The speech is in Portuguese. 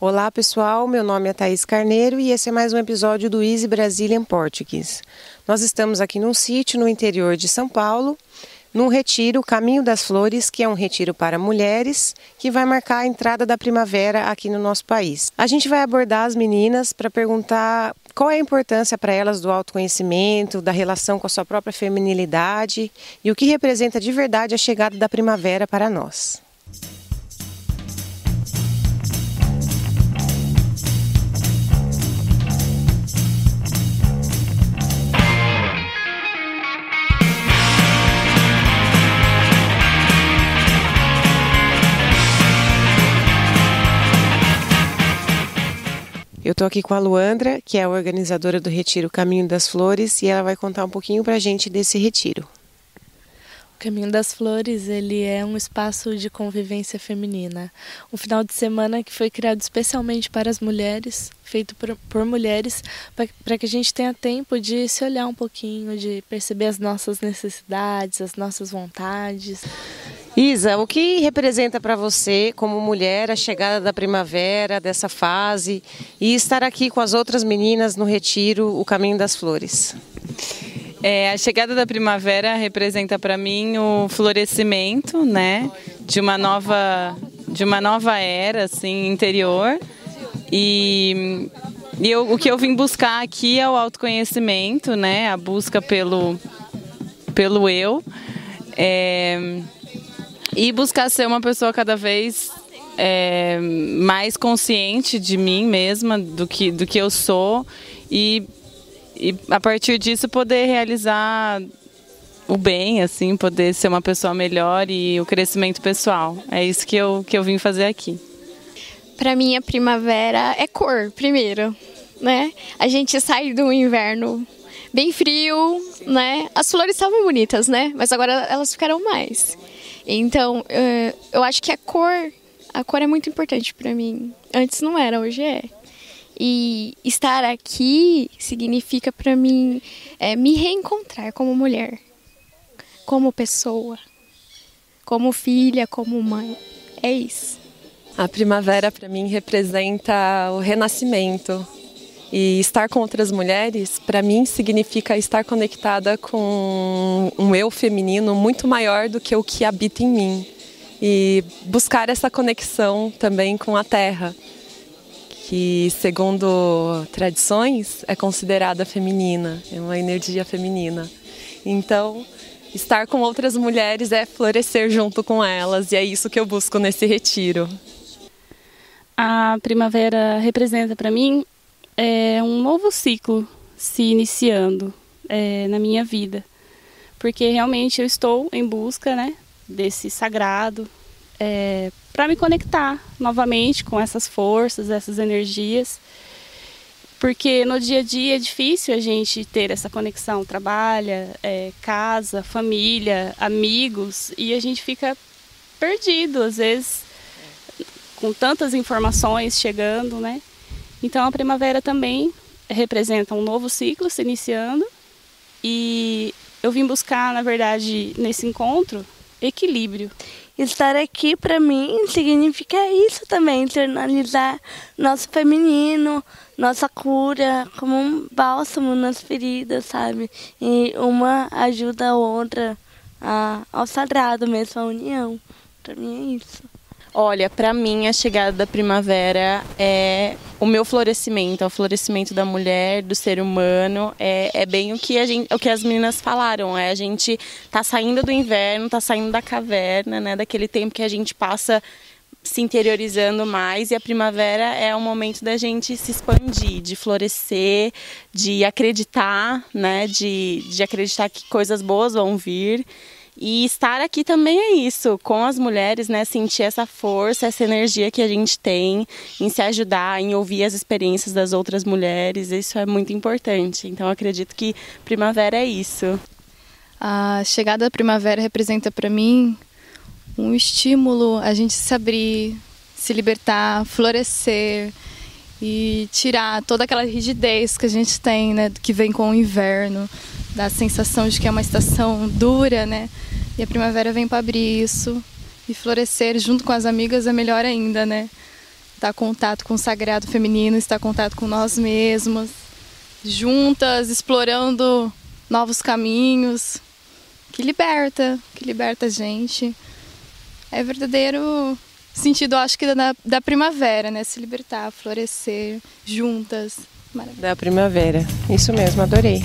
Olá pessoal, meu nome é Thaís Carneiro e esse é mais um episódio do Easy Brazilian Portuguese. Nós estamos aqui num sítio no interior de São Paulo, num retiro Caminho das Flores, que é um retiro para mulheres, que vai marcar a entrada da primavera aqui no nosso país. A gente vai abordar as meninas para perguntar qual é a importância para elas do autoconhecimento, da relação com a sua própria feminilidade e o que representa de verdade a chegada da primavera para nós. Eu estou aqui com a Luandra, que é a organizadora do Retiro Caminho das Flores, e ela vai contar um pouquinho para a gente desse retiro. O Caminho das Flores ele é um espaço de convivência feminina, um final de semana que foi criado especialmente para as mulheres, feito por, por mulheres, para que a gente tenha tempo de se olhar um pouquinho, de perceber as nossas necessidades, as nossas vontades. Isa, o que representa para você, como mulher, a chegada da primavera, dessa fase, e estar aqui com as outras meninas no retiro O Caminho das Flores? É, a chegada da primavera representa para mim o florescimento, né, de uma nova, de uma nova era, assim, interior. E, e eu, o que eu vim buscar aqui é o autoconhecimento, né, a busca pelo, pelo eu. É, e buscar ser uma pessoa cada vez é, mais consciente de mim mesma, do que, do que eu sou e, e a partir disso poder realizar o bem, assim, poder ser uma pessoa melhor e o crescimento pessoal. É isso que eu, que eu vim fazer aqui. Para mim, a primavera é cor, primeiro, né? A gente sai do inverno bem frio, né? As flores estavam bonitas, né? Mas agora elas ficaram mais. Então, eh, eu acho que a cor, a cor é muito importante para mim. Antes não era, hoje é. E estar aqui significa para mim é, me reencontrar como mulher, como pessoa, como filha, como mãe. É isso. A primavera para mim representa o renascimento, e estar com outras mulheres, para mim, significa estar conectada com um eu feminino muito maior do que o que habita em mim. E buscar essa conexão também com a terra, que, segundo tradições, é considerada feminina, é uma energia feminina. Então, estar com outras mulheres é florescer junto com elas, e é isso que eu busco nesse retiro. A primavera representa para mim é um novo ciclo se iniciando é, na minha vida, porque realmente eu estou em busca, né, desse sagrado, é, para me conectar novamente com essas forças, essas energias, porque no dia a dia é difícil a gente ter essa conexão, trabalha, é, casa, família, amigos, e a gente fica perdido às vezes com tantas informações chegando, né? Então a primavera também representa um novo ciclo se iniciando e eu vim buscar, na verdade, nesse encontro, equilíbrio. Estar aqui para mim significa isso também, internalizar nosso feminino, nossa cura, como um bálsamo nas feridas, sabe? E uma ajuda a outra a, ao sagrado mesmo, a união. Para mim é isso. Olha, para mim a chegada da primavera é o meu florescimento, é o florescimento da mulher, do ser humano, é, é bem o que a gente, o que as meninas falaram, é a gente tá saindo do inverno, tá saindo da caverna, né, daquele tempo que a gente passa se interiorizando mais e a primavera é o momento da gente se expandir, de florescer, de acreditar, né, de, de acreditar que coisas boas vão vir. E estar aqui também é isso, com as mulheres, né? Sentir essa força, essa energia que a gente tem em se ajudar, em ouvir as experiências das outras mulheres. Isso é muito importante. Então acredito que primavera é isso. A chegada da primavera representa para mim um estímulo a gente se abrir, se libertar, florescer e tirar toda aquela rigidez que a gente tem, né, que vem com o inverno, da sensação de que é uma estação dura, né? E a primavera vem para abrir isso e florescer junto com as amigas é melhor ainda, né? estar em contato com o sagrado feminino, estar contato com nós mesmos, juntas, explorando novos caminhos, que liberta, que liberta a gente. É verdadeiro sentido, acho que da, da primavera, né? Se libertar, florescer juntas. Da primavera, isso mesmo, adorei.